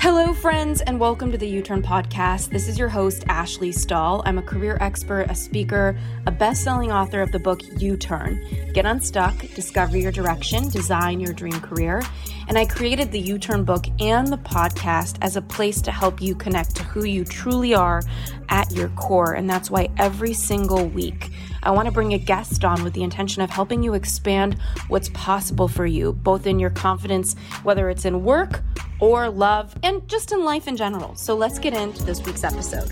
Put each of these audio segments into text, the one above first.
Hello, friends, and welcome to the U Turn Podcast. This is your host, Ashley Stahl. I'm a career expert, a speaker, a best selling author of the book U Turn Get Unstuck, Discover Your Direction, Design Your Dream Career. And I created the U Turn book and the podcast as a place to help you connect to who you truly are at your core. And that's why every single week, I want to bring a guest on with the intention of helping you expand what's possible for you, both in your confidence, whether it's in work or love, and just in life in general. So let's get into this week's episode.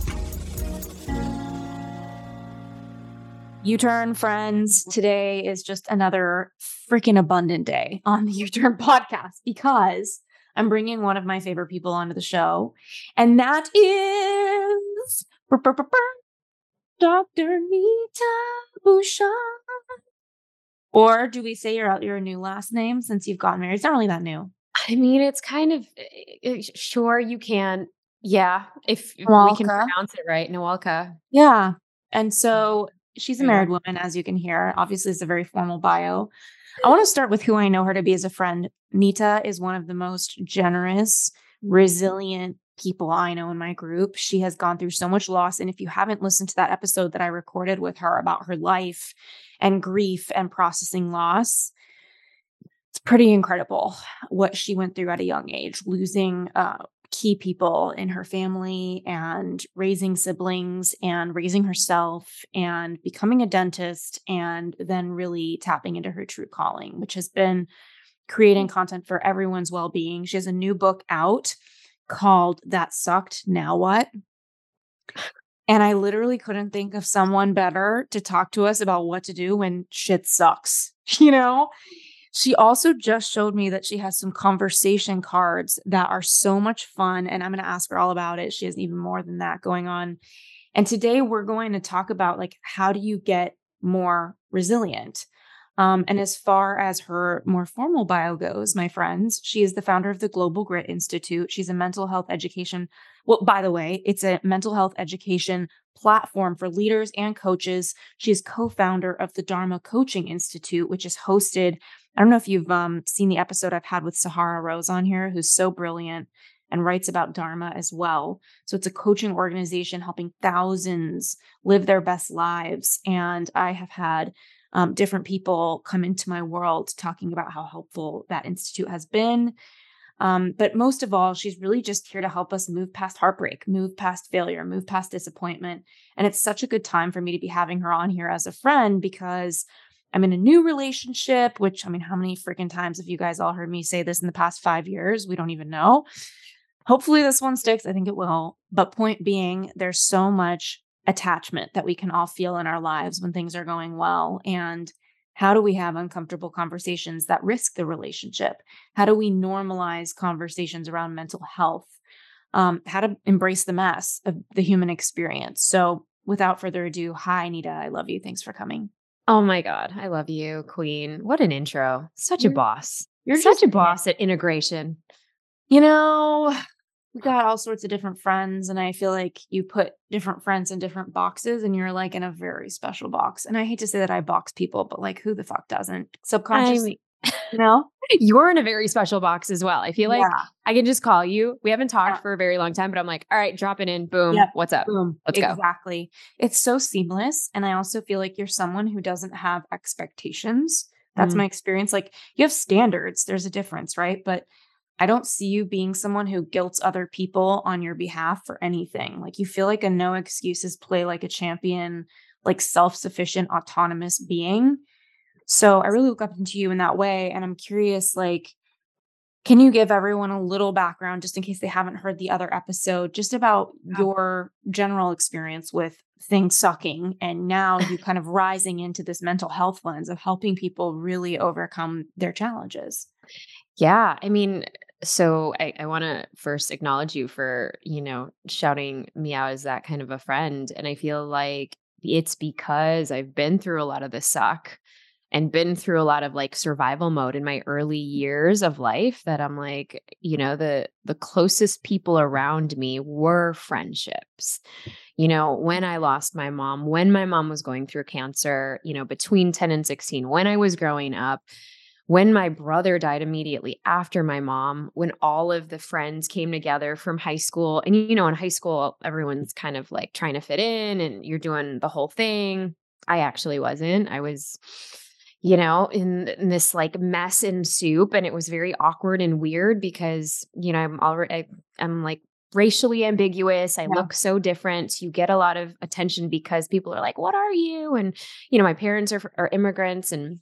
U Turn friends, today is just another freaking abundant day on the U Turn podcast because I'm bringing one of my favorite people onto the show, and that is Dr. Neeta Bhushan. Or do we say your out your new last name since you've gotten married? It's not really that new. I mean, it's kind of uh, sure you can. Yeah, if, if we can pronounce it right, Nawalka. Yeah, and so mm. she's a married woman, as you can hear. Obviously, it's a very formal bio. I mm. want to start with who I know her to be as a friend. Nita is one of the most generous, mm. resilient people I know in my group. She has gone through so much loss. And if you haven't listened to that episode that I recorded with her about her life and grief and processing loss, it's pretty incredible what she went through at a young age, losing uh, key people in her family and raising siblings and raising herself and becoming a dentist and then really tapping into her true calling, which has been creating content for everyone's well being. She has a new book out called That Sucked, Now What? And I literally couldn't think of someone better to talk to us about what to do when shit sucks, you know? She also just showed me that she has some conversation cards that are so much fun. And I'm going to ask her all about it. She has even more than that going on. And today we're going to talk about like, how do you get more resilient? Um, and as far as her more formal bio goes, my friends, she is the founder of the Global Grit Institute. She's a mental health education. Well, by the way, it's a mental health education platform for leaders and coaches. She is co founder of the Dharma Coaching Institute, which is hosted. I don't know if you've um, seen the episode I've had with Sahara Rose on here, who's so brilliant and writes about Dharma as well. So it's a coaching organization helping thousands live their best lives. And I have had um, different people come into my world talking about how helpful that institute has been. Um, but most of all, she's really just here to help us move past heartbreak, move past failure, move past disappointment. And it's such a good time for me to be having her on here as a friend because I'm in a new relationship, which I mean, how many freaking times have you guys all heard me say this in the past five years? We don't even know. Hopefully, this one sticks. I think it will. But point being, there's so much attachment that we can all feel in our lives when things are going well. And how do we have uncomfortable conversations that risk the relationship? How do we normalize conversations around mental health? Um, how to embrace the mess of the human experience. So, without further ado, hi, neeta I love you. Thanks for coming. Oh my God. I love you, Queen. What an intro. Such a boss. You're such a boss at integration. You know, we got all sorts of different friends and i feel like you put different friends in different boxes and you're like in a very special box and i hate to say that i box people but like who the fuck doesn't subconsciously you know you're in a very special box as well i feel like yeah. i can just call you we haven't talked yeah. for a very long time but i'm like all right drop it in boom yep. what's up boom let's exactly. go exactly it's so seamless and i also feel like you're someone who doesn't have expectations that's mm. my experience like you have standards there's a difference right but I don't see you being someone who guilts other people on your behalf for anything. Like you feel like a no excuses play like a champion, like self sufficient, autonomous being. So I really look up into you in that way. And I'm curious, like, can you give everyone a little background just in case they haven't heard the other episode, just about your general experience with things sucking and now you kind of rising into this mental health lens of helping people really overcome their challenges? Yeah. I mean, so I, I want to first acknowledge you for, you know, shouting me out as that kind of a friend. And I feel like it's because I've been through a lot of the suck and been through a lot of like survival mode in my early years of life that I'm like, you know, the the closest people around me were friendships. You know, when I lost my mom, when my mom was going through cancer, you know, between 10 and 16, when I was growing up, when my brother died immediately after my mom, when all of the friends came together from high school, and you know, in high school, everyone's kind of like trying to fit in and you're doing the whole thing. I actually wasn't. I was, you know, in, in this like mess and soup, and it was very awkward and weird because, you know, I'm already, I, I'm like racially ambiguous. I yeah. look so different. You get a lot of attention because people are like, "What are you?" And you know, my parents are are immigrants and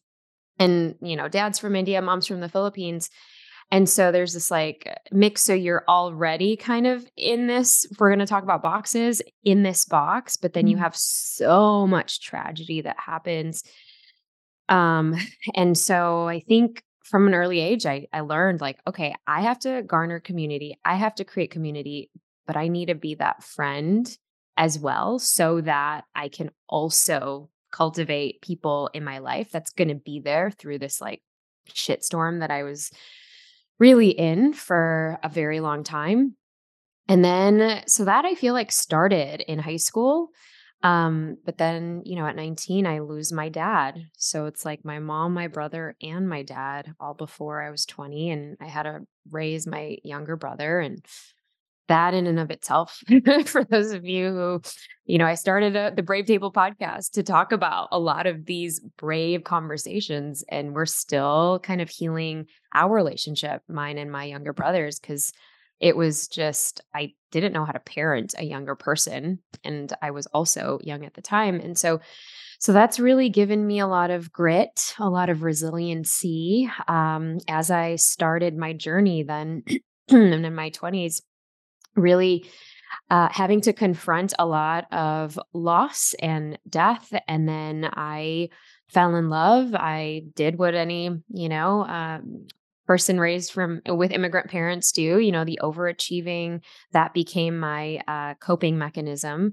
and you know dad's from india mom's from the philippines and so there's this like mix so you're already kind of in this we're going to talk about boxes in this box but then mm-hmm. you have so much tragedy that happens um and so i think from an early age I, I learned like okay i have to garner community i have to create community but i need to be that friend as well so that i can also cultivate people in my life that's going to be there through this like shitstorm that I was really in for a very long time. And then, so that I feel like started in high school. Um, but then, you know, at 19, I lose my dad. So it's like my mom, my brother, and my dad all before I was 20. And I had to raise my younger brother. And that in and of itself for those of you who you know i started a, the brave table podcast to talk about a lot of these brave conversations and we're still kind of healing our relationship mine and my younger brothers because it was just i didn't know how to parent a younger person and i was also young at the time and so so that's really given me a lot of grit a lot of resiliency um, as i started my journey then and in my 20s really uh, having to confront a lot of loss and death. And then I fell in love. I did what any, you know, um, person raised from with immigrant parents do, you know, the overachieving that became my uh, coping mechanism.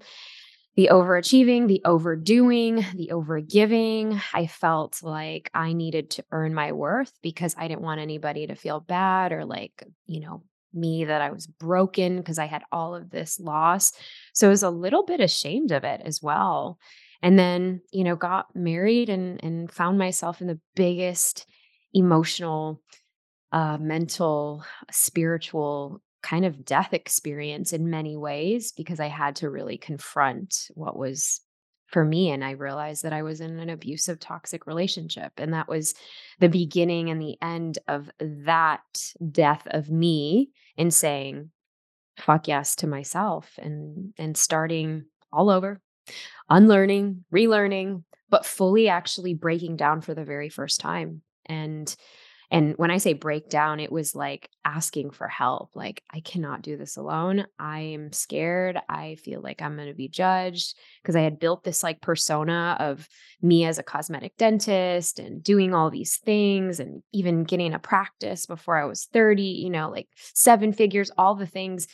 The overachieving, the overdoing, the overgiving. I felt like I needed to earn my worth because I didn't want anybody to feel bad or like, you know, me that I was broken because I had all of this loss. So I was a little bit ashamed of it as well. And then, you know, got married and and found myself in the biggest emotional, uh, mental, spiritual kind of death experience in many ways because I had to really confront what was for me and i realized that i was in an abusive toxic relationship and that was the beginning and the end of that death of me in saying fuck yes to myself and and starting all over unlearning relearning but fully actually breaking down for the very first time and and when I say breakdown, it was like asking for help. Like, I cannot do this alone. I am scared. I feel like I'm going to be judged because I had built this like persona of me as a cosmetic dentist and doing all these things and even getting a practice before I was 30, you know, like seven figures, all the things.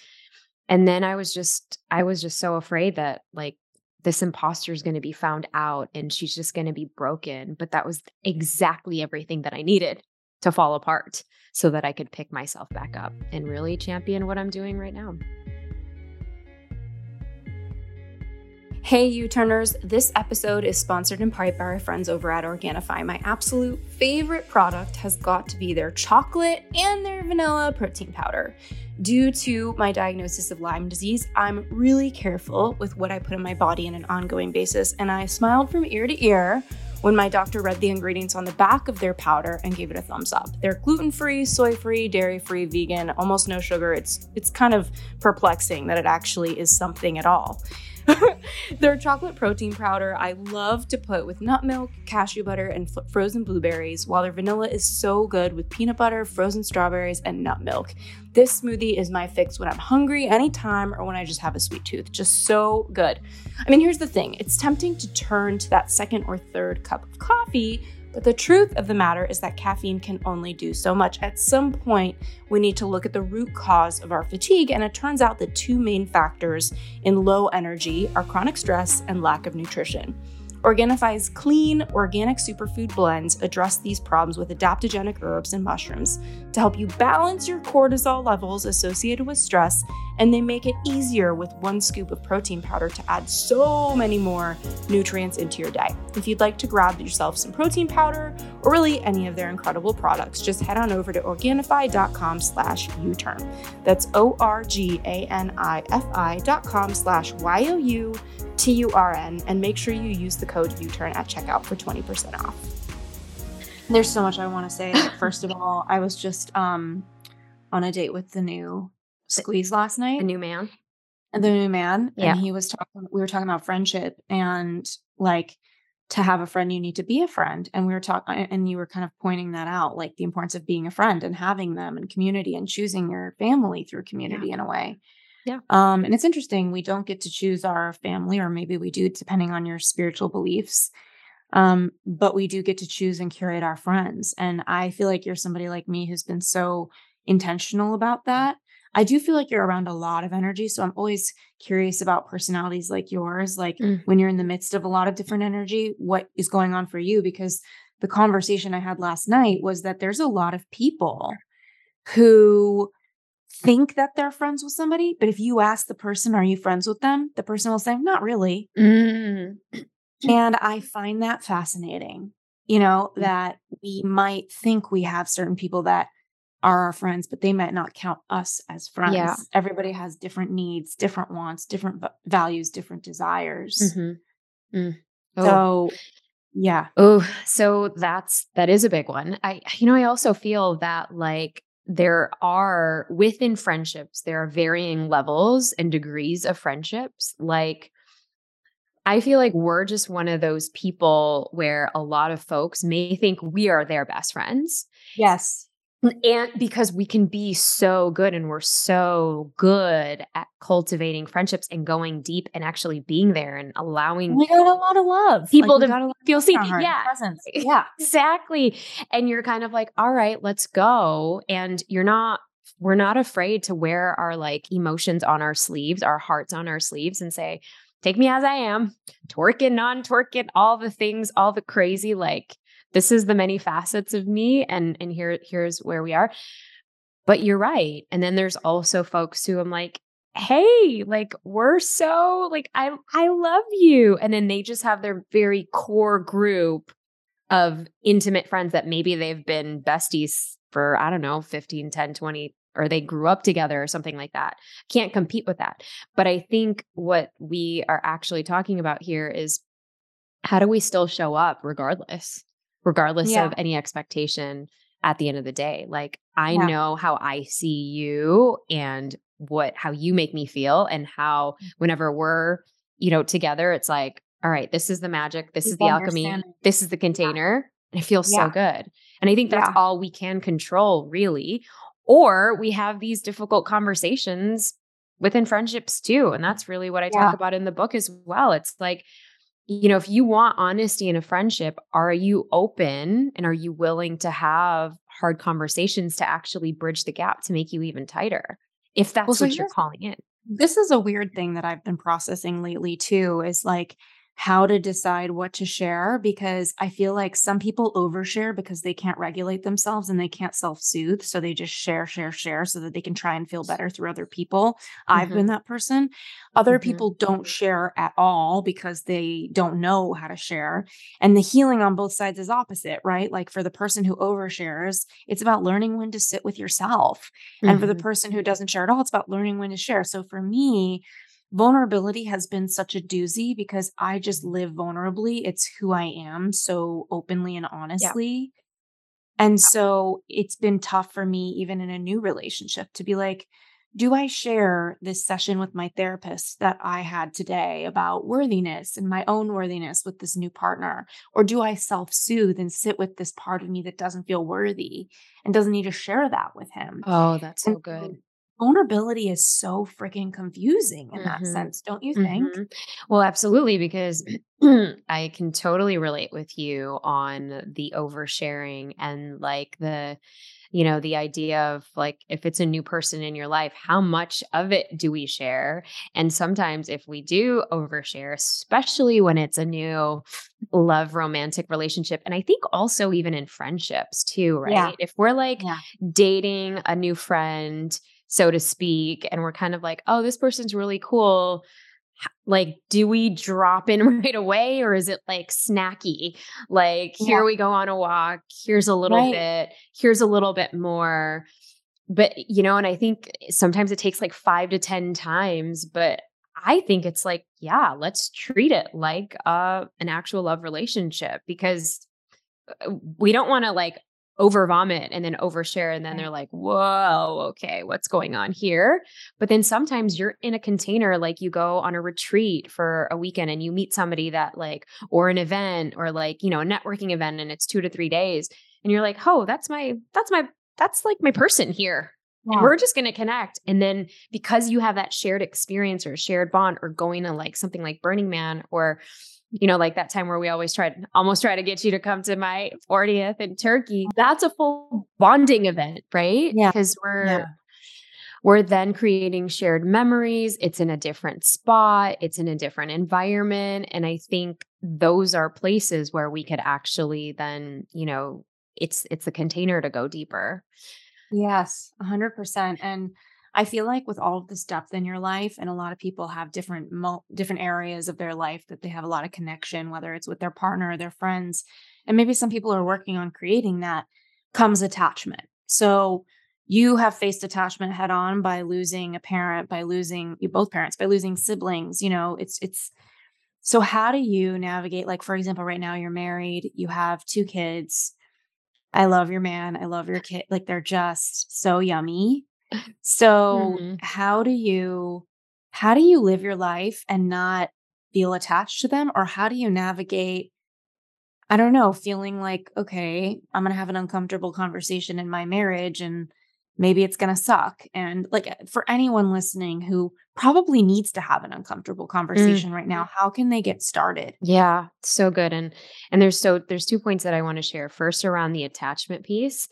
And then I was just, I was just so afraid that like this imposter is going to be found out and she's just going to be broken. But that was exactly everything that I needed to fall apart so that I could pick myself back up and really champion what I'm doing right now. Hey, U Turners, this episode is sponsored in part by our friends over at Organifi. My absolute favorite product has got to be their chocolate and their vanilla protein powder. Due to my diagnosis of Lyme disease, I'm really careful with what I put in my body on an ongoing basis, and I smiled from ear to ear when my doctor read the ingredients on the back of their powder and gave it a thumbs up. They're gluten-free, soy-free, dairy-free, vegan, almost no sugar. It's it's kind of perplexing that it actually is something at all. Their chocolate protein powder I love to put with nut milk, cashew butter, and f- frozen blueberries, while their vanilla is so good with peanut butter, frozen strawberries, and nut milk. This smoothie is my fix when I'm hungry, anytime, or when I just have a sweet tooth. Just so good. I mean, here's the thing it's tempting to turn to that second or third cup of coffee but the truth of the matter is that caffeine can only do so much. At some point, we need to look at the root cause of our fatigue, and it turns out the two main factors in low energy are chronic stress and lack of nutrition. Organifi's clean, organic superfood blends address these problems with adaptogenic herbs and mushrooms to help you balance your cortisol levels associated with stress, and they make it easier with one scoop of protein powder to add so many more nutrients into your day. If you'd like to grab yourself some protein powder or really any of their incredible products, just head on over to Organifi.com slash U-turn. That's O-R-G-A-N-I-F-I dot com slash Y-O-U-T-U-R-N and make sure you use the code U-turn at checkout for 20% off. There's so much I want to say. First of all, I was just um on a date with the new squeeze last night. The new man. The new man. Yeah. And he was talking, we were talking about friendship and like to have a friend, you need to be a friend. And we were talking, and you were kind of pointing that out, like the importance of being a friend and having them and community and choosing your family through community in a way. Yeah. Um, and it's interesting. We don't get to choose our family, or maybe we do, depending on your spiritual beliefs. Um, but we do get to choose and curate our friends. And I feel like you're somebody like me who's been so intentional about that. I do feel like you're around a lot of energy. So I'm always curious about personalities like yours. Like Mm. when you're in the midst of a lot of different energy, what is going on for you? Because the conversation I had last night was that there's a lot of people who think that they're friends with somebody. But if you ask the person, are you friends with them? The person will say, not really. Mm. And I find that fascinating, you know, Mm. that we might think we have certain people that are our friends, but they might not count us as friends. Yeah. Everybody has different needs, different wants, different values, different desires. Mhm. Mm. Oh. So, yeah. Oh, so that's that is a big one. I you know, I also feel that like there are within friendships, there are varying levels and degrees of friendships. Like I feel like we're just one of those people where a lot of folks may think we are their best friends. Yes. And because we can be so good and we're so good at cultivating friendships and going deep and actually being there and allowing We got a lot of love. People we to got a lot of feel seen. in our heart and Yeah. Presence. Yeah. Exactly. And you're kind of like, all right, let's go. And you're not, we're not afraid to wear our like emotions on our sleeves, our hearts on our sleeves and say, take me as I am, twerking, non twerking, all the things, all the crazy, like this is the many facets of me. And and here, here's where we are. But you're right. And then there's also folks who I'm like, hey, like we're so like I I love you. And then they just have their very core group of intimate friends that maybe they've been besties for, I don't know, 15, 10, 20, or they grew up together or something like that. Can't compete with that. But I think what we are actually talking about here is how do we still show up regardless, regardless Yeah. of any expectation at the end of the day? Like, I Yeah. know how I see you and what, how you make me feel, and how Mm. whenever we're, you know, together, it's like, all right, this is the magic, this is the alchemy, this is the container. And it feels Yeah. so good. And I think that's Yeah. all we can control, really. Or we have these difficult conversations within friendships too. And that's really what I Yeah. talk about in the book as well. It's like, you know, if you want honesty in a friendship, are you open and are you willing to have hard conversations to actually bridge the gap to make you even tighter? If that's so what you're calling in. this is a weird thing that I've been processing lately too is like how to decide what to share because I feel like some people overshare because they can't regulate themselves and they can't self-soothe so they just share share share so that they can try and feel better through other people. I've Mhm. been that person. Other Mhm. people don't share at all because they don't know how to share. And the healing on both sides is opposite, right? Like for the person who overshares, it's about learning when to sit with yourself. And for the Mhm. person who doesn't share at all, it's about learning when to share. So for me, vulnerability has been such a doozy because I just live vulnerably. It's who I am so openly and honestly. And so it's been tough for me, even in a new relationship, to be like, do I share this session with my therapist that I had today about worthiness and my own worthiness with this new partner? Or do I self soothe and sit with this part of me that doesn't feel worthy and doesn't need to share that with him? Oh, that's so And good. Vulnerability is so freaking confusing in that Mhm. sense, don't you think? Mhm. Well, absolutely, because I can totally relate with you on the oversharing and like the, you know, the idea of like if it's a new person in your life, how much of it do we share? And sometimes if we do overshare, especially when it's a new love romantic relationship, and I think also even in friendships too, right? Yeah. If we're like Yeah. dating a new friend, so to speak, and we're kind of like, oh, this person's really cool. Like do we drop in right away or is it like snacky? Like here we go on a walk. Here's a little right. bit. Here's a little bit more. But you know and i think sometimes it takes like 5 to 10 times but i think it's like yeah let's treat it like uh an actual love relationship because uh, we don't want to like over vomit and then overshare and then they're like whoa okay what's going on here? But then sometimes you're in a container like you go on a retreat for a weekend and you meet somebody that like or an event or like you know a networking event and it's 2 to 3 days and you're like oh that's my that's my that's like my person here. Yeah. we're just going to connect and then because you have that shared experience or shared bond or going to like something like burning man or you know, like that time where we always tried, almost try to get you to come to my 40th in Turkey. That's a full bonding event, right? Yeah. Because we're, yeah. we're then creating shared memories. It's in a different spot, it's in a different environment. And I think those are places where we could actually then, you know, it's, it's a container to go deeper. Yes, 100%. And, I feel like with all of this depth in your life, and a lot of people have different different areas of their life that they have a lot of connection, whether it's with their partner or their friends, and maybe some people are working on creating that. Comes attachment. So you have faced attachment head on by losing a parent, by losing you both parents, by losing siblings. You know, it's it's. So how do you navigate? Like for example, right now you're married, you have two kids. I love your man. I love your kid. Like they're just so yummy so mm-hmm. how do you how do you live your life and not feel attached to them or how do you navigate I don't know, feeling like okay, I'm going to have an uncomfortable conversation in my marriage and maybe it's going to suck and like uh, for anyone listening who probably needs to have an uncomfortable mm. conversation mm. right now how can they get started yeah so good and and there's so there's two points that i want to share first around the attachment piece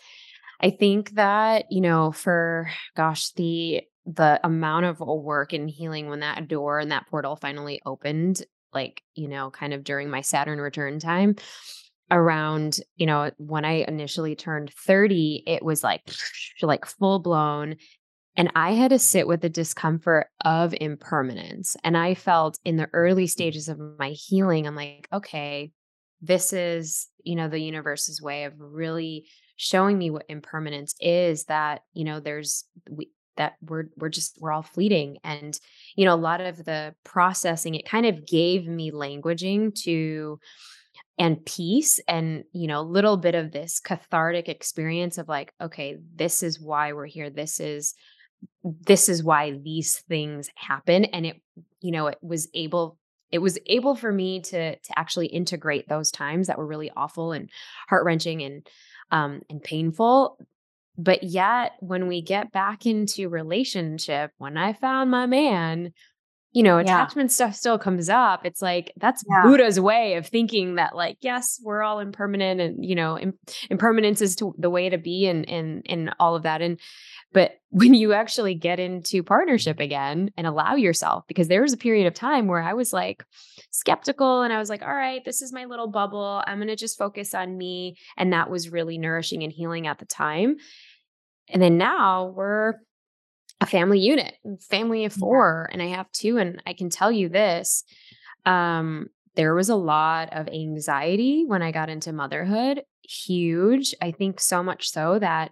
I think that, you know, for gosh, the the amount of work and healing when that door and that portal finally opened, like, you know, kind of during my Saturn return time around, you know, when I initially turned 30, it was like like full blown and I had to sit with the discomfort of impermanence. And I felt in the early stages of my healing, I'm like, okay, this is, you know, the universe's way of really showing me what impermanence is that you know there's we that we're we're just we're all fleeting. And you know a lot of the processing it kind of gave me languaging to and peace and you know a little bit of this cathartic experience of like okay this is why we're here. This is this is why these things happen. And it you know it was able it was able for me to to actually integrate those times that were really awful and heart-wrenching and um, and painful. But yet, when we get back into relationship, when I found my man, you know, attachment yeah. stuff still comes up. It's like that's yeah. Buddha's way of thinking that, like, yes, we're all impermanent, and you know, Im- impermanence is to, the way to be, and and and all of that. And but when you actually get into partnership again and allow yourself, because there was a period of time where I was like skeptical and I was like, all right, this is my little bubble. I'm going to just focus on me. And that was really nourishing and healing at the time. And then now we're a family unit, family of four, and I have two. And I can tell you this um, there was a lot of anxiety when I got into motherhood, huge. I think so much so that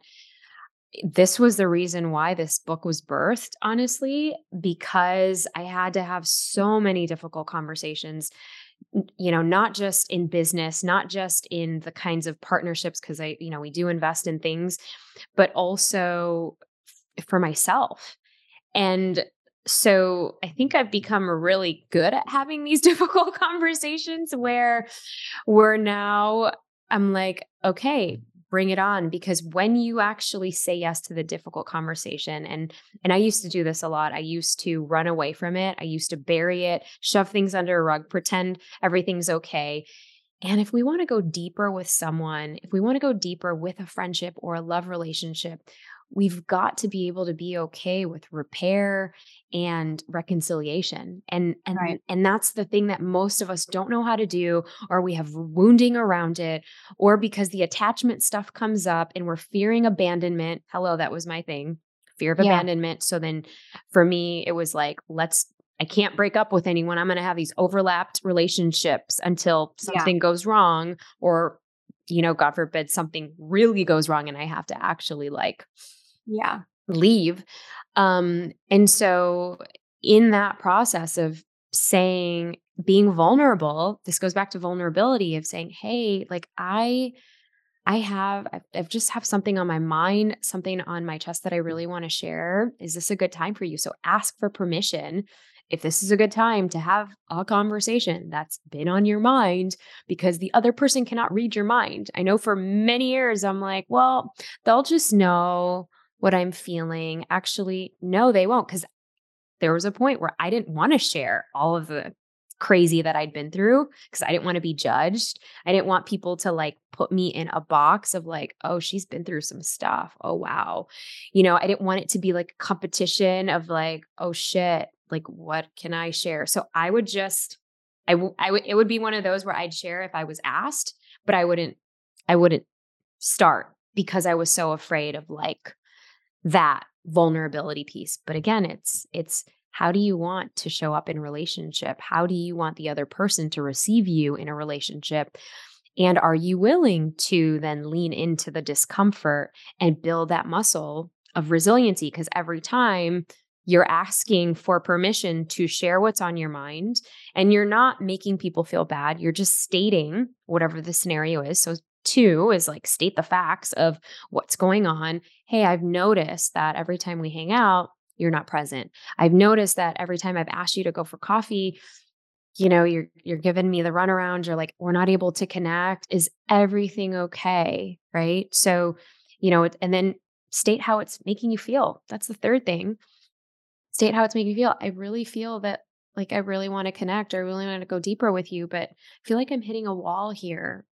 this was the reason why this book was birthed, honestly, because I had to have so many difficult conversations, you know, not just in business, not just in the kinds of partnerships, because I, you know, we do invest in things, but also for myself. And so I think I've become really good at having these difficult conversations where we're now, I'm like, okay, bring it on because when you actually say yes to the difficult conversation and and I used to do this a lot. I used to run away from it. I used to bury it, shove things under a rug, pretend everything's okay. And if we want to go deeper with someone, if we want to go deeper with a friendship or a love relationship, we've got to be able to be okay with repair and reconciliation and and right. and that's the thing that most of us don't know how to do or we have wounding around it or because the attachment stuff comes up and we're fearing abandonment hello that was my thing fear of yeah. abandonment so then for me it was like let's I can't break up with anyone. I'm going to have these overlapped relationships until something yeah. goes wrong or you know, God forbid something really goes wrong and I have to actually like yeah, leave. Um and so in that process of saying being vulnerable, this goes back to vulnerability of saying, "Hey, like I I have I've just have something on my mind, something on my chest that I really want to share. Is this a good time for you?" So ask for permission if this is a good time to have a conversation that's been on your mind because the other person cannot read your mind. I know for many years I'm like, well, they'll just know what I'm feeling. Actually, no, they won't because there was a point where I didn't want to share all of the crazy that I'd been through because I didn't want to be judged. I didn't want people to like put me in a box of like, oh, she's been through some stuff. Oh, wow. You know, I didn't want it to be like a competition of like, oh shit, like what can I share? So I would just I, would it would be one of those where I'd share if I was asked, but I wouldn't I wouldn't start because I was so afraid of like that vulnerability piece. But again, it's it's how do you want to show up in relationship? How do you want the other person to receive you in a relationship? And are you willing to then lean into the discomfort and build that muscle of resiliency? Because every time you're asking for permission to share what's on your mind and you're not making people feel bad. You're just stating whatever the scenario is. So, two is like state the facts of what's going on. Hey, I've noticed that every time we hang out, you're not present. I've noticed that every time I've asked you to go for coffee, you know, you're you're giving me the runaround. You're like, we're not able to connect. Is everything okay? Right. So, you know, and then state how it's making you feel. That's the third thing state how it's making you feel. I really feel that like I really want to connect or I really want to go deeper with you, but I feel like I'm hitting a wall here.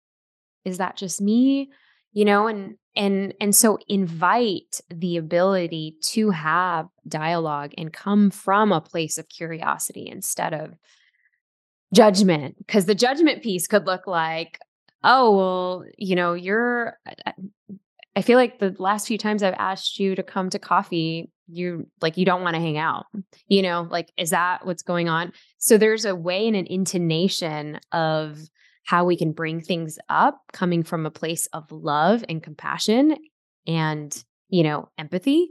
Is that just me? You know, and and and so invite the ability to have dialogue and come from a place of curiosity instead of judgment because the judgment piece could look like oh well you know you're I feel like the last few times I've asked you to come to coffee, you like you don't want to hang out. You know, like is that what's going on? So there's a way and an intonation of how we can bring things up coming from a place of love and compassion and, you know, empathy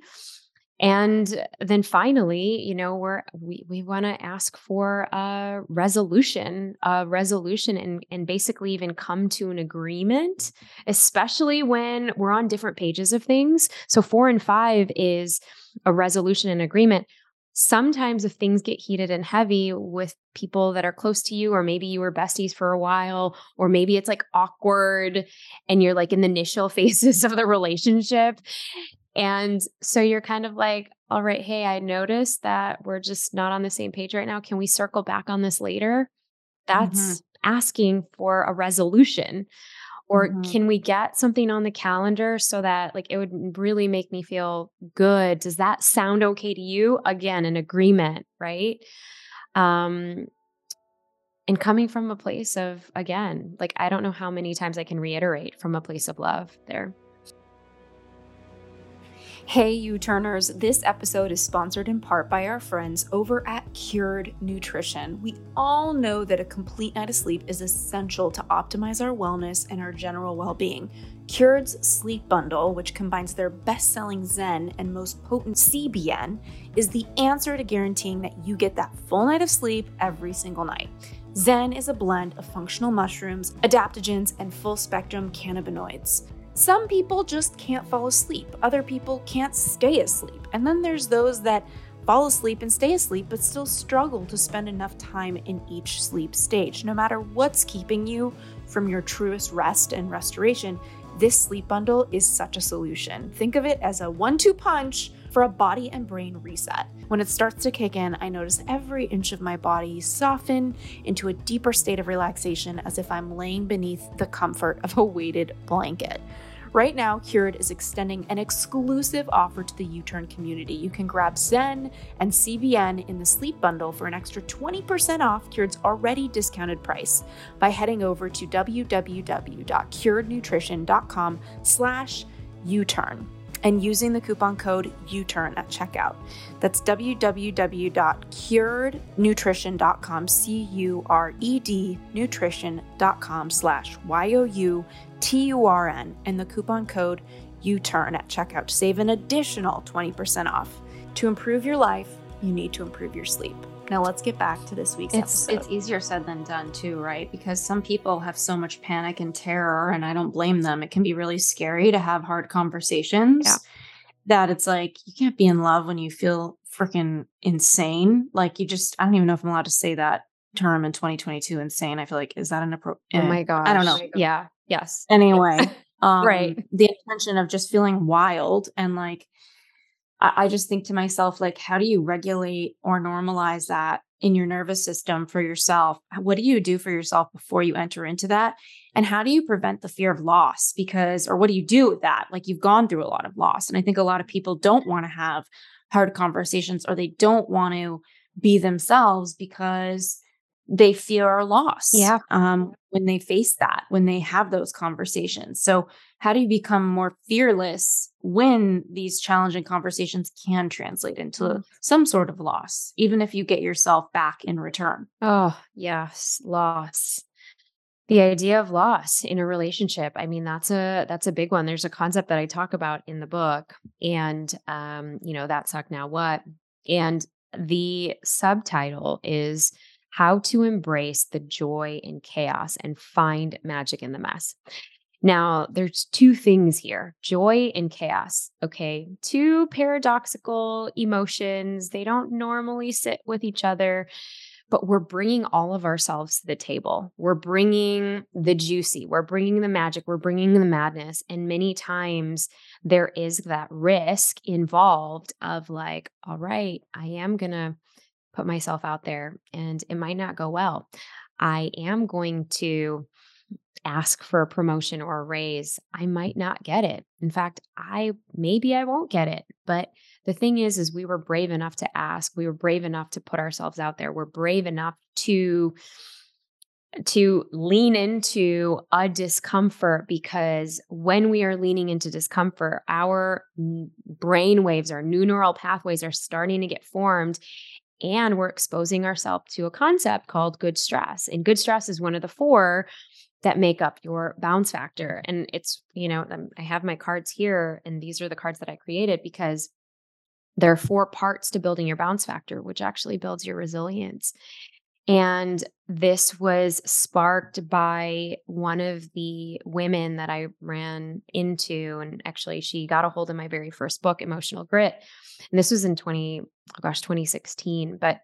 and then finally, you know, we're we we want to ask for a resolution, a resolution and and basically even come to an agreement, especially when we're on different pages of things. So 4 and 5 is a resolution and agreement. Sometimes if things get heated and heavy with people that are close to you or maybe you were besties for a while or maybe it's like awkward and you're like in the initial phases of the relationship and so you're kind of like, all right, hey, I noticed that we're just not on the same page right now. Can we circle back on this later? That's mm-hmm. asking for a resolution. Or mm-hmm. can we get something on the calendar so that like it would really make me feel good? Does that sound okay to you? Again, an agreement, right? Um and coming from a place of again, like I don't know how many times I can reiterate from a place of love there. Hey, U Turners, this episode is sponsored in part by our friends over at Cured Nutrition. We all know that a complete night of sleep is essential to optimize our wellness and our general well being. Cured's Sleep Bundle, which combines their best selling Zen and most potent CBN, is the answer to guaranteeing that you get that full night of sleep every single night. Zen is a blend of functional mushrooms, adaptogens, and full spectrum cannabinoids. Some people just can't fall asleep, other people can't stay asleep, and then there's those that fall asleep and stay asleep but still struggle to spend enough time in each sleep stage. No matter what's keeping you from your truest rest and restoration, this sleep bundle is such a solution. Think of it as a one two punch for a body and brain reset. When it starts to kick in, I notice every inch of my body soften into a deeper state of relaxation as if I'm laying beneath the comfort of a weighted blanket. Right now, Cured is extending an exclusive offer to the U Turn community. You can grab Zen and CBN in the sleep bundle for an extra 20% off Cured's already discounted price by heading over to www.curednutrition.com slash U-turn. And using the coupon code UTURN at checkout. That's www.curednutrition.com, C U R E D nutrition.com slash Y O U T U R N, and the coupon code UTURN at checkout to save an additional 20% off. To improve your life, you need to improve your sleep. Now let's get back to this week's it's, episode. It's easier said than done too, right? Because some people have so much panic and terror, and I don't blame them. It can be really scary to have hard conversations. Yeah. That it's like you can't be in love when you feel freaking insane. Like you just, I don't even know if I'm allowed to say that term in 2022. Insane. I feel like is that an appropriate? oh my god. I don't know. Yeah. Yes. Anyway, um, Right. The intention of just feeling wild and like, I, I just think to myself, like, how do you regulate or normalize that in your nervous system for yourself? What do you do for yourself before you enter into that? And how do you prevent the fear of loss? Because, or what do you do with that? Like, you've gone through a lot of loss. And I think a lot of people don't want to have hard conversations or they don't want to be themselves because they fear loss. Yeah. Um, when they face that, when they have those conversations. So, how do you become more fearless when these challenging conversations can translate into Mm. some sort of loss, even if you get yourself back in return? Oh, yes, loss. The idea of loss in a relationship. I mean, that's a that's a big one. There's a concept that I talk about in the book and um, you know, that suck now what? And the subtitle is how to embrace the joy in chaos and find magic in the mess. Now, there's two things here joy and chaos. Okay. Two paradoxical emotions. They don't normally sit with each other, but we're bringing all of ourselves to the table. We're bringing the juicy, we're bringing the magic, we're bringing the madness. And many times there is that risk involved of like, all right, I am going to put myself out there and it might not go well. I am going to ask for a promotion or a raise, I might not get it. In fact, I maybe I won't get it. But the thing is is we were brave enough to ask. We were brave enough to put ourselves out there. We're brave enough to to lean into a discomfort because when we are leaning into discomfort, our brain waves, our new neural pathways are starting to get formed and we're exposing ourselves to a concept called good stress. And good stress is one of the four that make up your bounce factor. And it's, you know, um, I have my cards here, and these are the cards that I created because there are four parts to building your bounce factor, which actually builds your resilience. And this was sparked by one of the women that I ran into. And actually, she got a hold of my very first book, Emotional Grit. And this was in 20, oh gosh, 2016. But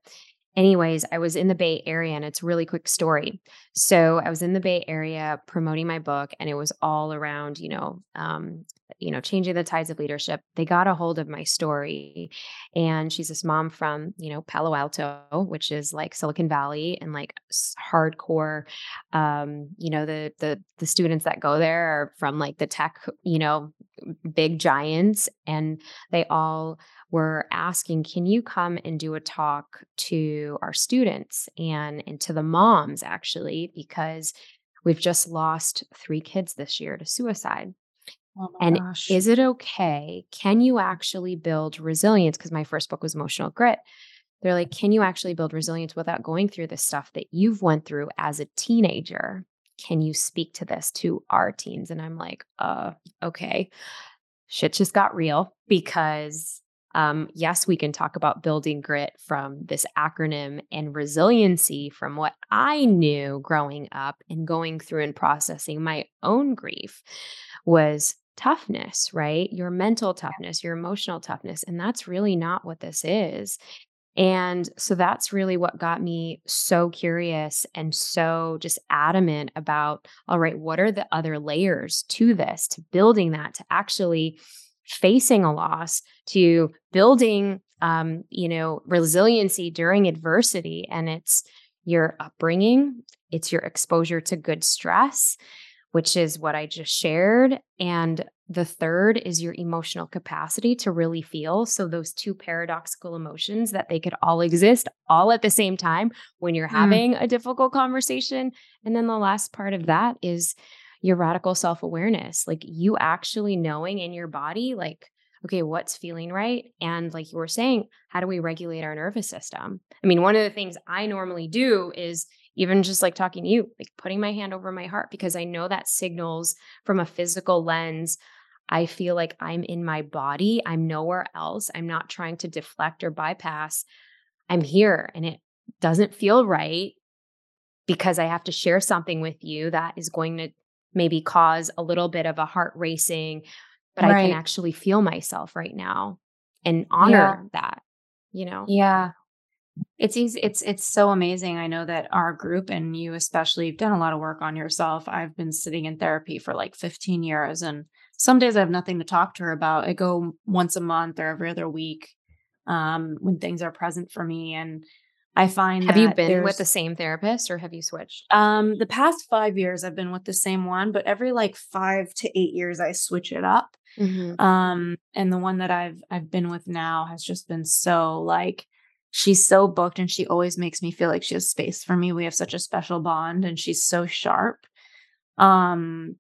anyways, I was in the Bay Area and it's a really quick story. So I was in the Bay Area promoting my book and it was all around, you know, um, you know, changing the tides of leadership. They got a hold of my story and she's this mom from, you know, Palo Alto, which is like Silicon Valley and like hardcore um, you know, the the the students that go there are from like the tech, you know, big giants and they all were asking, can you come and do a talk to our students and, and to the moms, actually, because we've just lost three kids this year to suicide. Oh and gosh. is it okay? Can you actually build resilience? Because my first book was Emotional Grit. They're like, can you actually build resilience without going through the stuff that you've went through as a teenager? Can you speak to this to our teens? And I'm like, uh, okay. Shit just got real because um, yes, we can talk about building grit from this acronym and resiliency from what I knew growing up and going through and processing my own grief was toughness, right? Your mental toughness, your emotional toughness. And that's really not what this is. And so that's really what got me so curious and so just adamant about all right, what are the other layers to this, to building that, to actually facing a loss to building um, you know resiliency during adversity and it's your upbringing it's your exposure to good stress which is what i just shared and the third is your emotional capacity to really feel so those two paradoxical emotions that they could all exist all at the same time when you're Mm. having a difficult conversation and then the last part of that is your radical self awareness, like you actually knowing in your body, like, okay, what's feeling right? And like you were saying, how do we regulate our nervous system? I mean, one of the things I normally do is even just like talking to you, like putting my hand over my heart, because I know that signals from a physical lens. I feel like I'm in my body. I'm nowhere else. I'm not trying to deflect or bypass. I'm here and it doesn't feel right because I have to share something with you that is going to maybe cause a little bit of a heart racing, but right. I can actually feel myself right now and honor yeah. that, you know? Yeah. It's easy. It's it's so amazing. I know that our group and you especially have done a lot of work on yourself. I've been sitting in therapy for like 15 years and some days I have nothing to talk to her about. I go once a month or every other week um, when things are present for me. And I find have you been with the same therapist or have you switched? Um, the past five years I've been with the same one, but every like five to eight years I switch it up. Mm-hmm. Um, and the one that I've I've been with now has just been so like she's so booked and she always makes me feel like she has space for me. We have such a special bond and she's so sharp. Um,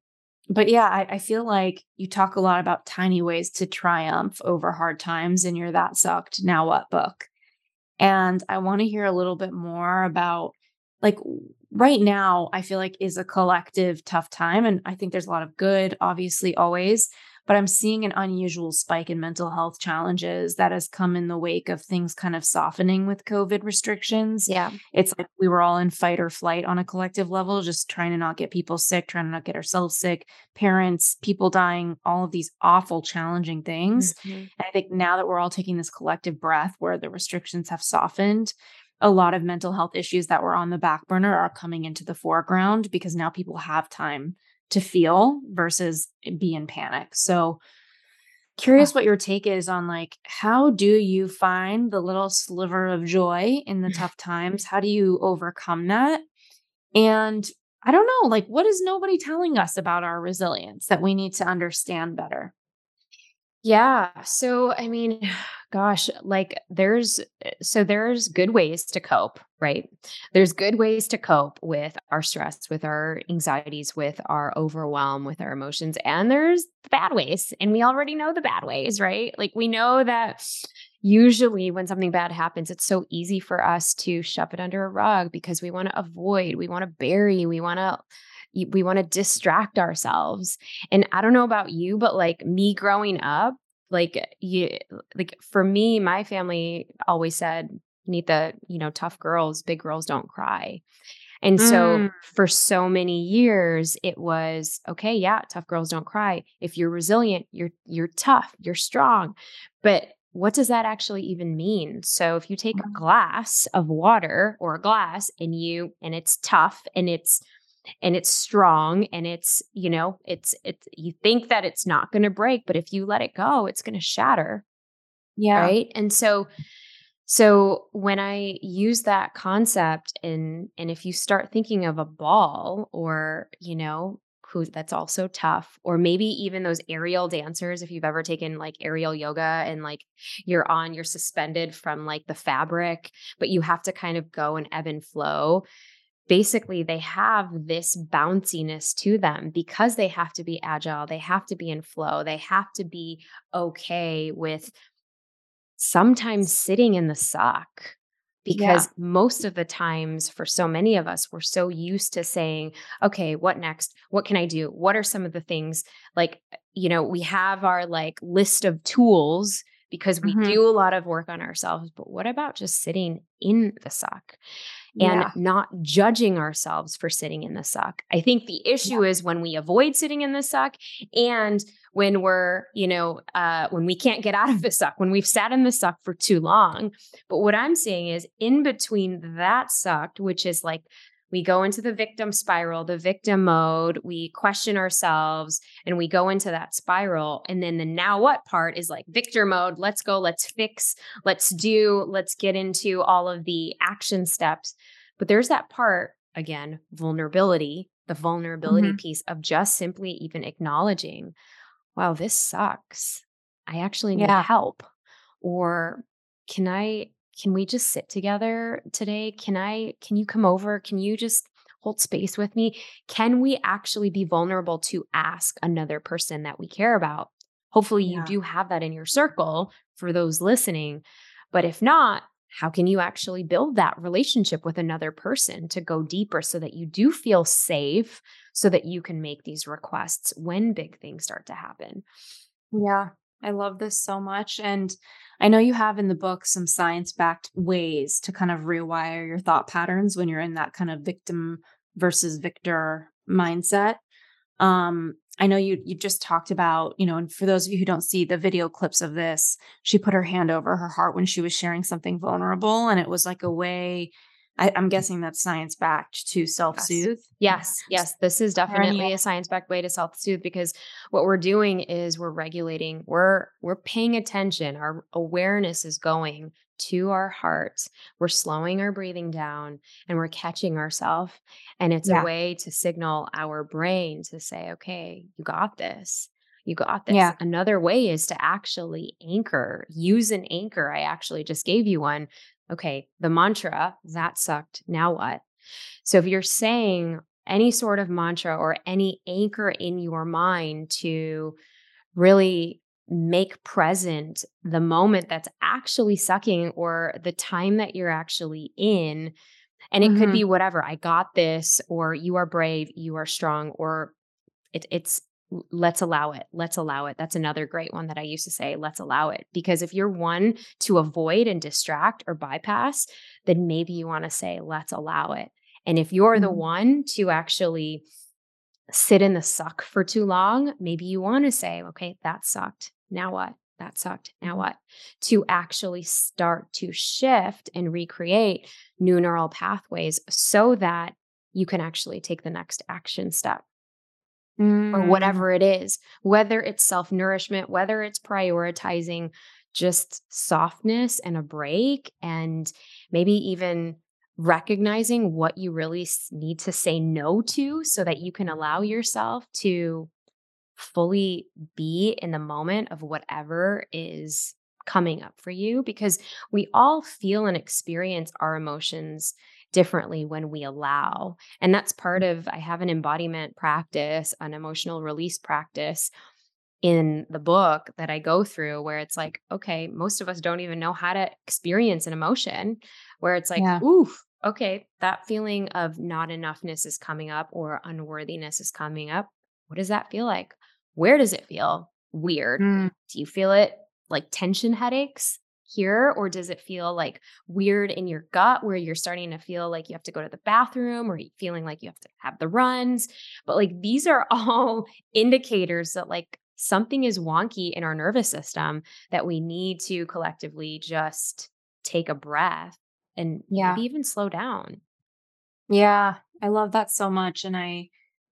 but yeah, I, I feel like you talk a lot about tiny ways to triumph over hard times and you're That Sucked Now What book. And I want to hear a little bit more about like right now, I feel like is a collective tough time. And I think there's a lot of good, obviously, always but I'm seeing an unusual spike in mental health challenges that has come in the wake of things kind of softening with COVID restrictions. Yeah. It's like we were all in fight or flight on a collective level, just trying to not get people sick, trying to not get ourselves sick, parents, people dying, all of these awful, challenging things. Mm-hmm. And I think now that we're all taking this collective breath where the restrictions have softened, a lot of mental health issues that were on the back burner are coming into the foreground because now people have time to feel versus be in panic. So curious what your take is on like how do you find the little sliver of joy in the tough times? How do you overcome that? And I don't know, like what is nobody telling us about our resilience that we need to understand better? Yeah. So, I mean, gosh, like there's, eh, so there's good ways to cope, right? There's good ways to cope with our stress, with our anxieties, with our overwhelm, with our emotions. And there's the bad ways. And we already know the bad ways, right? Like we know that usually when something bad happens, it's so easy for us to shove it under a rug because we want to avoid, we want to bury, we want to we want to distract ourselves. And I don't know about you, but like me growing up, like you like for me, my family always said, Neeta, you know, tough girls, big girls don't cry. And so mm. for so many years it was okay, yeah, tough girls don't cry. If you're resilient, you're you're tough, you're strong. But what does that actually even mean? So if you take a mm. glass of water or a glass and you and it's tough and it's and it's strong and it's you know it's it's you think that it's not going to break but if you let it go it's going to shatter yeah. right? And so so when i use that concept and and if you start thinking of a ball or you know who that's also tough or maybe even those aerial dancers if you've ever taken like aerial yoga and like you're on you're suspended from like the fabric but you have to kind of go and ebb and flow basically they have this bounciness to them because they have to be agile, they have to be in flow, they have to be okay with sometimes sitting in the suck. Because yeah. most of the times, for so many of us, we're so used to saying, okay, what next? What can I do? What are some of the things like, you know, we have our like list of tools because we mm-hmm. do a lot of work on ourselves. But what about just sitting in the suck? And yeah. not judging ourselves for sitting in the suck. I think the issue yeah. is when we avoid sitting in the suck and when we're, you know, uh, when we can't get out of the suck, when we've sat in the suck for too long. But what I'm saying is in between that sucked, which is like we go into the victim spiral, the victim mode, we question ourselves and we go into that spiral. And then the now what part is like victor mode. Let's go, let's fix, let's do, let's get into all of the action steps. But there's that part, again, vulnerability, the vulnerability mm-hmm. piece of just simply even acknowledging, wow, this sucks. I actually need yeah. help. Or can I can we just sit together today? Can I, can you come over? Can you just hold space with me? Can we actually be vulnerable to ask another person that we care about? Hopefully, you do have that in your circle for those listening. But if not, how can you actually build that relationship with another person to go deeper so that you do feel safe so that you can make these requests when big things start to happen? Yeah, I love this so much. And I know you have in the book some science backed ways to kind of rewire your thought patterns when you're in that kind of victim versus victor mindset. Um, I know you you just talked about, you know, and for those of you who don't see the video clips of this, she put her hand over her heart when she was sharing something vulnerable. And it was like a way, I, I'm guessing that's science backed to self soothe. Yes, yes, this is definitely a science-backed way to self-soothe because what we're doing is we're regulating, we're we're paying attention. Our awareness is going to our heart. We're slowing our breathing down and we're catching ourselves. And it's Yeah. a way to signal our brain to say, okay, you got this. You got this. Yeah. Another way is to actually anchor, use an anchor. I actually just gave you one. Okay, the mantra, that sucked. Now what? So if you're saying any sort of mantra or any anchor in your mind to really make present the moment that's actually sucking or the time that you're actually in, and it could Mhm. be whatever, I got this, or you are brave, you are strong, or it, it's let's allow it. Let's allow it. That's another great one that I used to say, let's allow it. Because if you're one to avoid and distract or bypass, then maybe you want to say, let's allow it. And if you're the Mhm. one to actually sit in the suck for too long, maybe you want to say, okay, that sucked. Now what? That sucked. Now what? To actually start to shift and recreate new neural pathways so that you can actually take the next action step or Mm, whatever it is, whether it's self nourishment, whether it's prioritizing just softness and a break, and maybe even recognizing what you really need to say no to so that you can allow yourself to fully be in the moment of whatever is coming up for you because we all feel and experience our emotions differently when we allow. And that's part of I have an embodiment practice, an emotional release practice in the book that I go through where it's like, okay, most of us don't even know how to experience an emotion where it's like, Yeah. oof, okay, that feeling of not enoughness is coming up or unworthiness is coming up. What does that feel like? Where does it feel weird? mm, Do you feel it like tension headaches here? Or does it feel like weird in your gut where you're starting to feel like you have to go to the bathroom or feeling like you have to have the runs? But like these are all indicators that like something is wonky in our nervous system that we need to collectively just take a breath and Yeah. maybe even slow down. Yeah, I love that so much. And I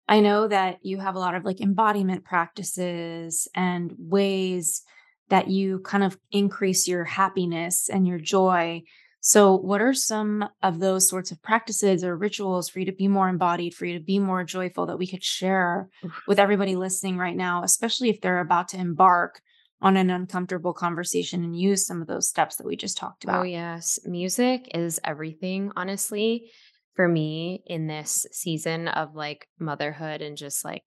I know that you have a lot of like embodiment practices and ways that you kind of increase your happiness and your joy. So, what are some of those sorts of practices or rituals for you to be more embodied, for you to be more joyful that we could share with everybody listening right now, especially if they're about to embark on an uncomfortable conversation and use some of those steps that we just talked oh, about? Oh, yes. Music is everything, honestly, for me in this season of like motherhood and just like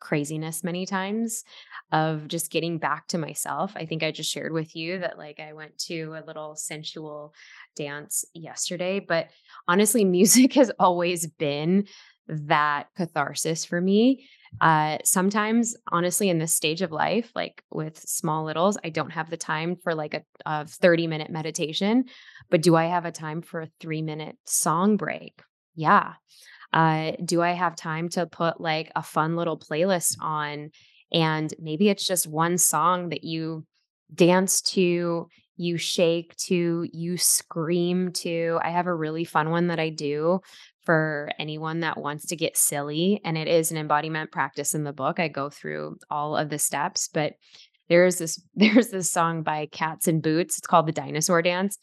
craziness many times of just getting back to myself. I think I just shared with you that like I went to a little sensual dance yesterday, but honestly, music has always been that catharsis for me. Uh, sometimes, honestly, in this stage of life, like with small littles, I don't have the time for like a, a 30 minute meditation, but do I have a time for a three minute song break? Yeah. Uh, do I have time to put like a fun little playlist on? And maybe it's just one song that you dance to, you shake to, you scream to. I have a really fun one that I do for anyone that wants to get silly. And it is an embodiment practice in the book. I go through all of the steps, but there's this there's this song by Cats and Boots. It's called the Dinosaur Dance.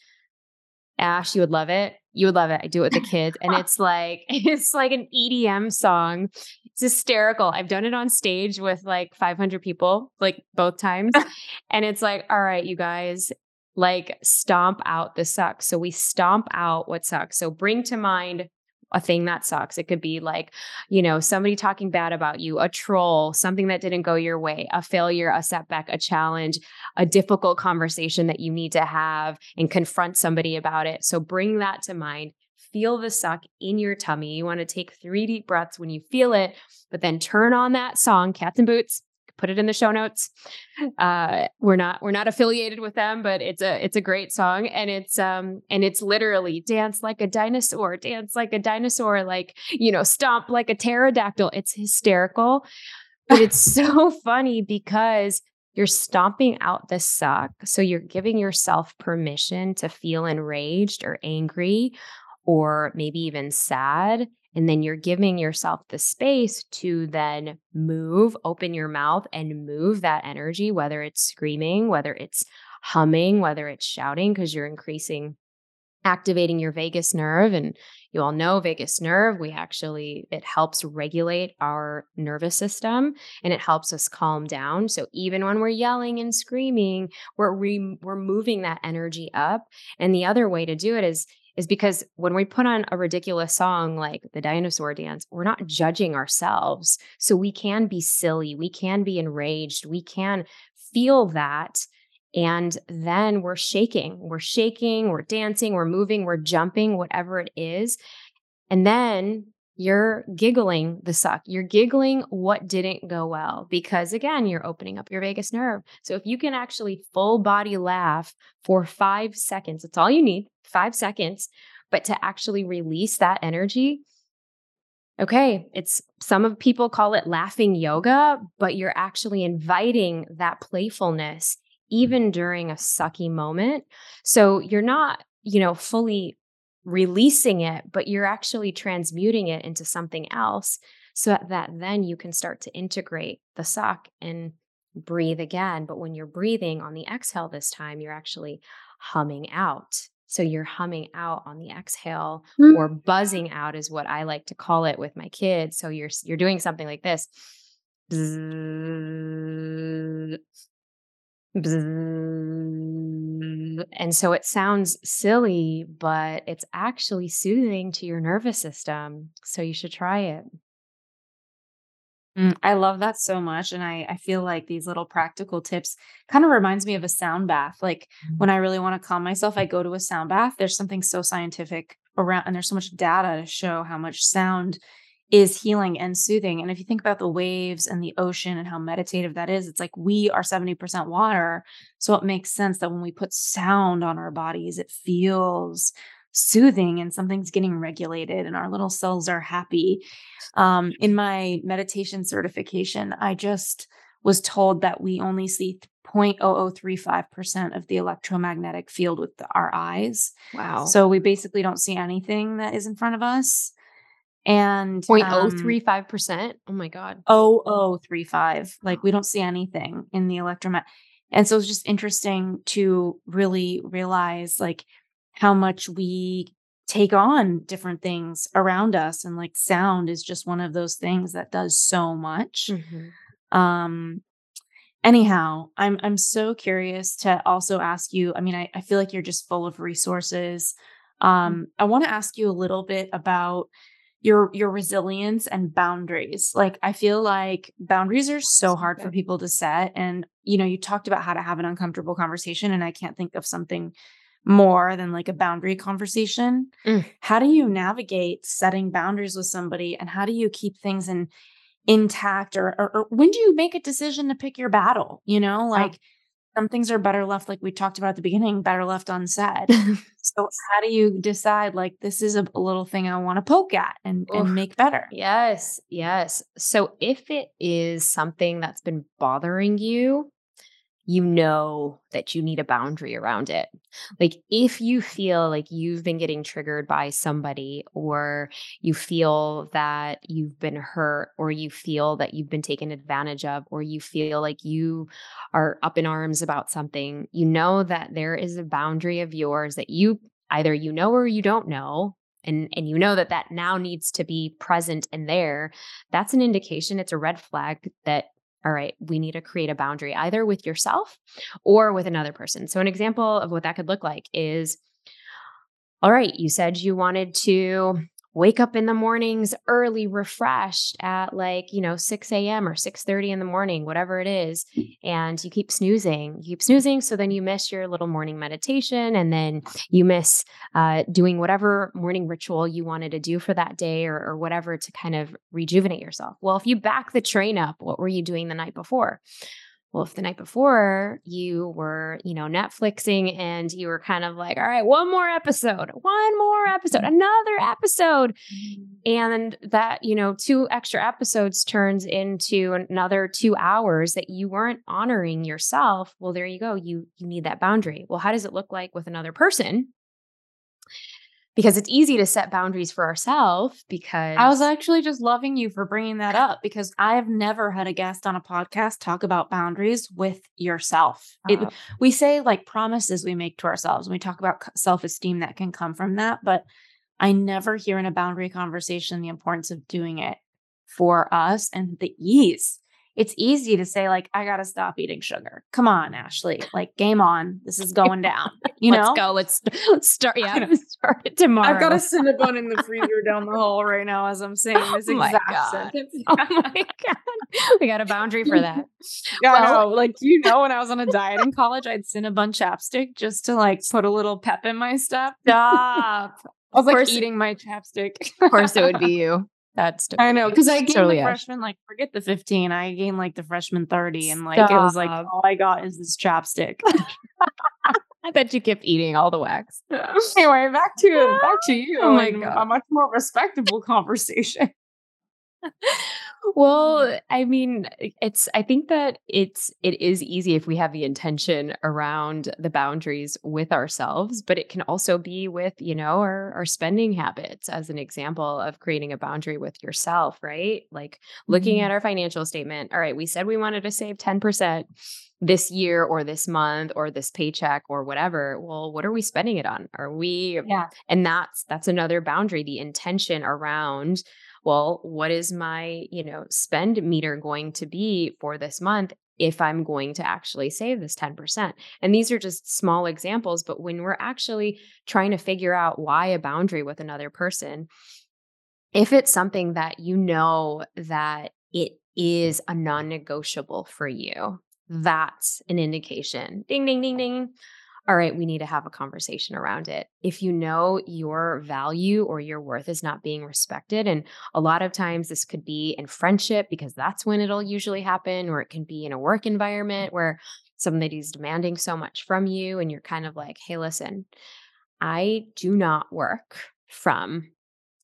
Ash, you would love it. You would love it. I do it with the kids. And it's like it's like an EDM song. It's hysterical. I've done it on stage with like 500 people, like both times. and it's like, all right, you guys, like stomp out the sucks. So we stomp out what sucks. So bring to mind a thing that sucks. It could be like, you know, somebody talking bad about you, a troll, something that didn't go your way, a failure, a setback, a challenge, a difficult conversation that you need to have and confront somebody about it. So bring that to mind. Feel the suck in your tummy. You want to take three deep breaths when you feel it, but then turn on that song, Cats and Boots, put it in the show notes. Uh, we're not we're not affiliated with them, but it's a it's a great song, and it's um and it's literally dance like a dinosaur, dance like a dinosaur, like you know stomp like a pterodactyl. It's hysterical, but it's so funny because you're stomping out the suck. So you're giving yourself permission to feel enraged or angry or maybe even sad. And then you're giving yourself the space to then move, open your mouth and move that energy, whether it's screaming, whether it's humming, whether it's shouting, because you're increasing, activating your vagus nerve. And you all know vagus nerve, we actually, it helps regulate our nervous system and it helps us calm down. So even when we're yelling and screaming, we're, re- we're moving that energy up. And the other way to do it is, is because when we put on a ridiculous song like the dinosaur dance, we're not judging ourselves. So we can be silly, we can be enraged, we can feel that. And then we're shaking, we're shaking, we're dancing, we're moving, we're jumping, whatever it is. And then you're giggling the suck. You're giggling what didn't go well because, again, you're opening up your vagus nerve. So, if you can actually full body laugh for five seconds, that's all you need five seconds, but to actually release that energy. Okay, it's some of people call it laughing yoga, but you're actually inviting that playfulness even during a sucky moment. So you're not, you know, fully releasing it, but you're actually transmuting it into something else so that then you can start to integrate the suck and breathe again. But when you're breathing on the exhale this time, you're actually humming out. So you're humming out on the exhale mm-hmm. or buzzing out is what I like to call it with my kids. So you're you're doing something like this. And so it sounds silly, but it's actually soothing to your nervous system. So you should try it. Mm, I love that so much. And I, I feel like these little practical tips kind of reminds me of a sound bath. Like mm-hmm. when I really want to calm myself, I go to a sound bath. There's something so scientific around, and there's so much data to show how much sound is healing and soothing. And if you think about the waves and the ocean and how meditative that is, it's like we are 70% water. So it makes sense that when we put sound on our bodies, it feels soothing and something's getting regulated and our little cells are happy. Um, in my meditation certification, I just was told that we only see 0.0035% of the electromagnetic field with our eyes. Wow. So we basically don't see anything that is in front of us and 0.035%. Um, oh my God. 0035. Like we don't see anything in the electromagnetic. And so it's just interesting to really realize like how much we take on different things around us. And like sound is just one of those things that does so much. Mm-hmm. Um, anyhow, I'm I'm so curious to also ask you. I mean, I, I feel like you're just full of resources. Mm-hmm. Um, I want to ask you a little bit about your your resilience and boundaries. Like i feel like boundaries are so hard for people to set and you know you talked about how to have an uncomfortable conversation and i can't think of something more than like a boundary conversation. Mm. how do you navigate setting boundaries with somebody and how do you keep things in intact or, or, or when do you make a decision to pick your battle you know? Like some things are better left like we talked about at the beginning better left unsaid. So how do you decide like this is a, little thing i want to poke at and, and make better? Yes yes. So if it is something that's been bothering you you know that you need a boundary around it. Like if you feel like you've been getting triggered by somebody, or you feel that you've been hurt, or you feel that you've been taken advantage of, or you feel like you are up in arms about something, you know that there is a boundary of yours that you either you know or you don't know and and you know that that now needs to be present and there that's an indication it's a red flag that all right, we need to create a boundary either with yourself or with another person. So, an example of what that could look like is all right, you said you wanted to wake up in the mornings early refreshed at like you know 6 a.m or 6 30 in the morning whatever it is and you keep snoozing you keep snoozing so then you miss your little morning meditation and then you miss uh, doing whatever morning ritual you wanted to do for that day or, or whatever to kind of rejuvenate yourself. Well if you back the train up what were you doing the night before well, if the night before you were, you know, Netflixing and you were kind of like, all right, one more episode, one more episode, Mm-hmm. another episode. And that, you know, two extra episodes turns into another two hours that you weren't honoring yourself. Well, there you go. You you need that boundary. Well, how does it look like with another person? Because it's easy to set boundaries for ourselves because I was actually just loving you for bringing that up because I have never had a guest on a podcast talk about boundaries with yourself. It, Uh, we say like promises we make to ourselves and we talk about self esteem that can come from that. But I never hear in a boundary conversation the importance of doing it for us and the ease. It's easy to say, like, I got to stop eating sugar. Come on, Ashley. Like, game on. This is going down. You know, let's know? go. Let's, let's start. Yeah, I know. let's start it tomorrow. I've got a Cinnabon in the freezer down the hall right now as I'm saying oh this Oh exact God. sentence. Oh my god, we got a boundary for that. Yeah, Well- no, like you know when I was on a diet in college, I'd Cinnabon chapstick just to like put a little pep in my step. Stop. I was like course- eating my chapstick. Of course, it would be you. That's I know because I gained Totally the freshman like forget the 15. I gained like the freshman 30, and like it was like all I got is this chapstick. I bet you kept eating all the wax. anyway, back to back to oh you. Oh my God. a much more respectable conversation. Well, I mean, it's I think that it's it is easy if we have the intention around the boundaries with ourselves, but it can also be with, you know, our our spending habits as an example of creating a boundary with yourself, right? Like looking Mhm. at our financial statement. All right, we said we wanted to save 10% this year or this month or this paycheck or whatever. Well, what are we spending it on? Are we Yeah. and that's that's another boundary the intention around well what is my you know spend meter going to be for this month if i'm going to actually save this 10% and these are just small examples but when we're actually trying to figure out why a boundary with another person if it's something that you know that it is a non-negotiable for you that's an indication. Ding ding ding ding all right, we need to have a conversation around it. If you know your value or your worth is not being respected, and a lot of times this could be in friendship because that's when it'll usually happen, or it can be in a work environment where somebody's demanding so much from you, and you're kind of like, hey, listen, I do not work from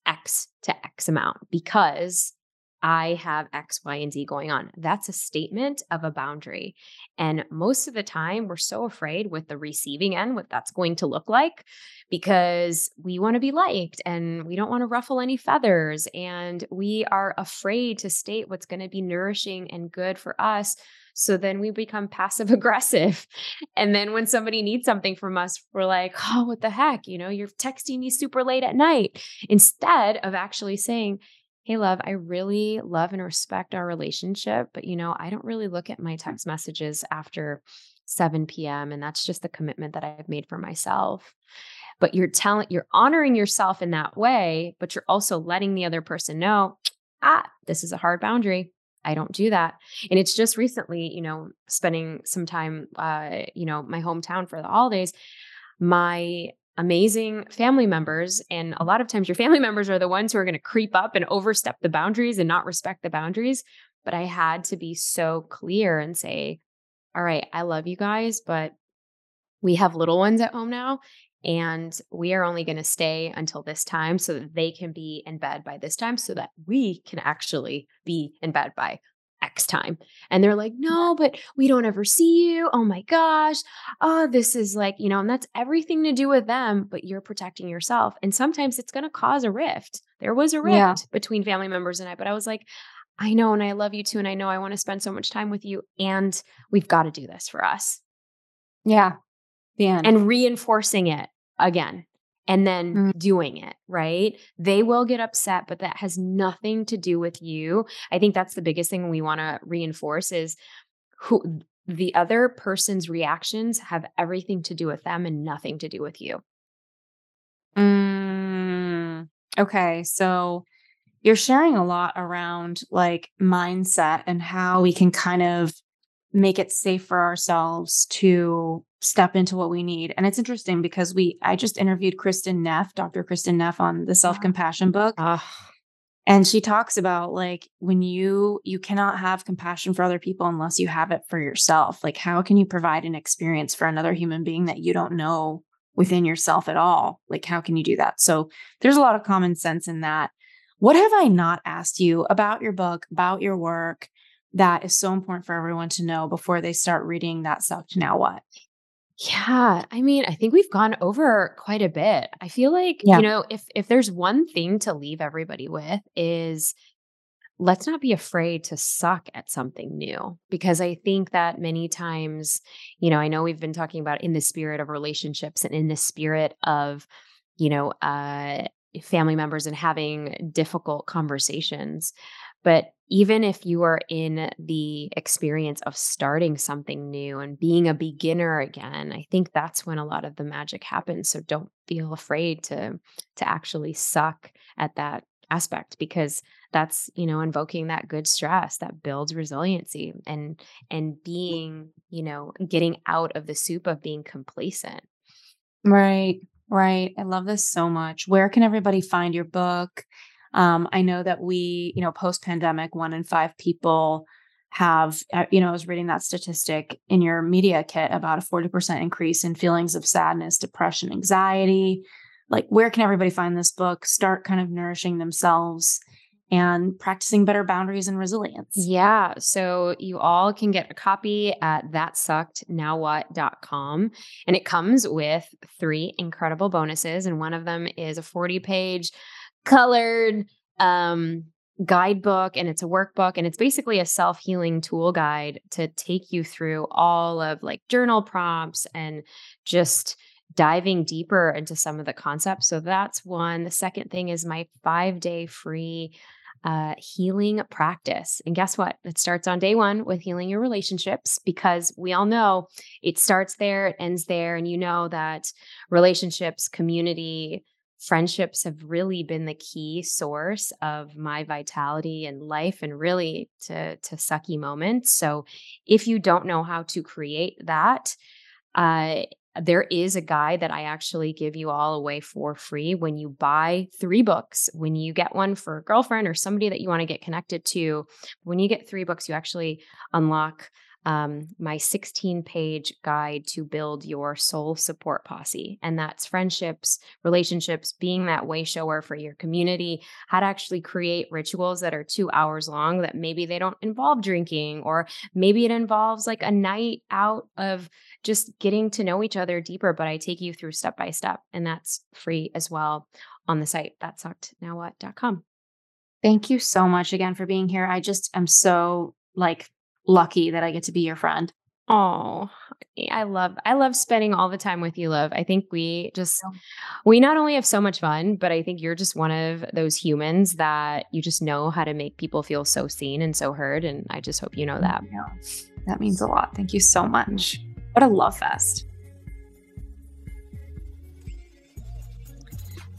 X to X amount because I have X, Y, and Z going on. That's a statement of a boundary. And most of the time, we're so afraid with the receiving end, what that's going to look like, because we want to be liked and we don't want to ruffle any feathers. And we are afraid to state what's going to be nourishing and good for us. So then we become passive aggressive. And then when somebody needs something from us, we're like, oh, what the heck? You know, you're texting me super late at night instead of actually saying, Hey, love, I really love and respect our relationship, but you know, I don't really look at my text messages after 7 p.m. And that's just the commitment that I've made for myself. But you're telling, you're honoring yourself in that way, but you're also letting the other person know, ah, this is a hard boundary. I don't do that. And it's just recently, you know, spending some time, uh, you know, my hometown for the holidays. My amazing family members. And a lot of times your family members are the ones who are going to creep up and overstep the boundaries and not respect the boundaries. But I had to be so clear and say, all right, I love you guys, but we have little ones at home now. And we are only going to stay until this time so that they can be in bed by this time so that we can actually be in bed by X time. And they're like, no, but we don't ever see you. Oh my gosh. Oh, this is like, you know, and that's everything to do with them, but you're protecting yourself. And sometimes it's going to cause a rift. There was a rift Yeah. between family members and I, but I was like, I know, and I love you too. And I know I want to spend so much time with you. And we've got to do this for us Yeah. The end. and reinforcing it again and then Mm. doing it, right? They will get upset, but that has nothing to do with you. I think that's the biggest thing we want to reinforce is who the other person's reactions have everything to do with them and nothing to do with you. Mm, Okay. So you're sharing a lot around like mindset and how we can kind of make it safe for ourselves to step into what we need. And it's interesting because we I just interviewed Kristin Neff, Dr. Kristin Neff on the self-compassion book. Uh, and she talks about like when you you cannot have compassion for other people unless you have it for yourself. Like how can you provide an experience for another human being that you don't know within yourself at all? Like how can you do that? So there's a lot of common sense in that. What have I not asked you about your book, about your work that is so important for everyone to know before they start reading that sucked now what? Yeah, I mean, I think we've gone over quite a bit. I feel like, yeah. you know, if if there's one thing to leave everybody with is let's not be afraid to suck at something new because I think that many times, you know, I know we've been talking about in the spirit of relationships and in the spirit of, you know, uh family members and having difficult conversations. But even if you are in the experience of starting something new and being a beginner again, I think that's when a lot of the magic happens. So don't feel afraid to to actually suck at that aspect because that's you know invoking that good stress that builds resiliency and and being you know getting out of the soup of being complacent. Right right. I love this so much. Where can everybody find your book um, I know that we, you know, post pandemic, one in five people have, uh, you know, I was reading that statistic in your media kit about a 40% increase in feelings of sadness, depression, anxiety. Like, where can everybody find this book? Start kind of nourishing themselves and practicing better boundaries and resilience. Yeah. So you all can get a copy at thatsuckednowwhat.com. And it comes with three incredible bonuses. And one of them is a 40 page colored um, guidebook and it's a workbook and it's basically a self-healing tool guide to take you through all of like journal prompts and just diving deeper into some of the concepts. So that's one. The second thing is my 5-day free uh, healing practice. And guess what? It starts on day one with healing your relationships because we all know it starts there, it ends there. And you know that relationships, community, friendships have really been the key source of my vitality and life and really to to sucky moments so if you don't know how to create that uh there is a guide that I actually give you all away for free when you buy three books. When you get one for a girlfriend or somebody that you want to get connected to, when you get three books, you actually unlock um, my 16 page guide to build your soul support posse. And that's friendships, relationships, being that way shower for your community, how to actually create rituals that are two hours long that maybe they don't involve drinking, or maybe it involves like a night out of just getting to know each other deeper. But I take you through step by step, and that's free as well on the site thatsuckednowwhat.com. Thank you so much again for being here. I just am so like lucky that I get to be your friend. Oh, I love I love spending all the time with you, love. I think we just we not only have so much fun, but I think you're just one of those humans that you just know how to make people feel so seen and so heard and I just hope you know that. Yeah. That means a lot. Thank you so much. What a love fest.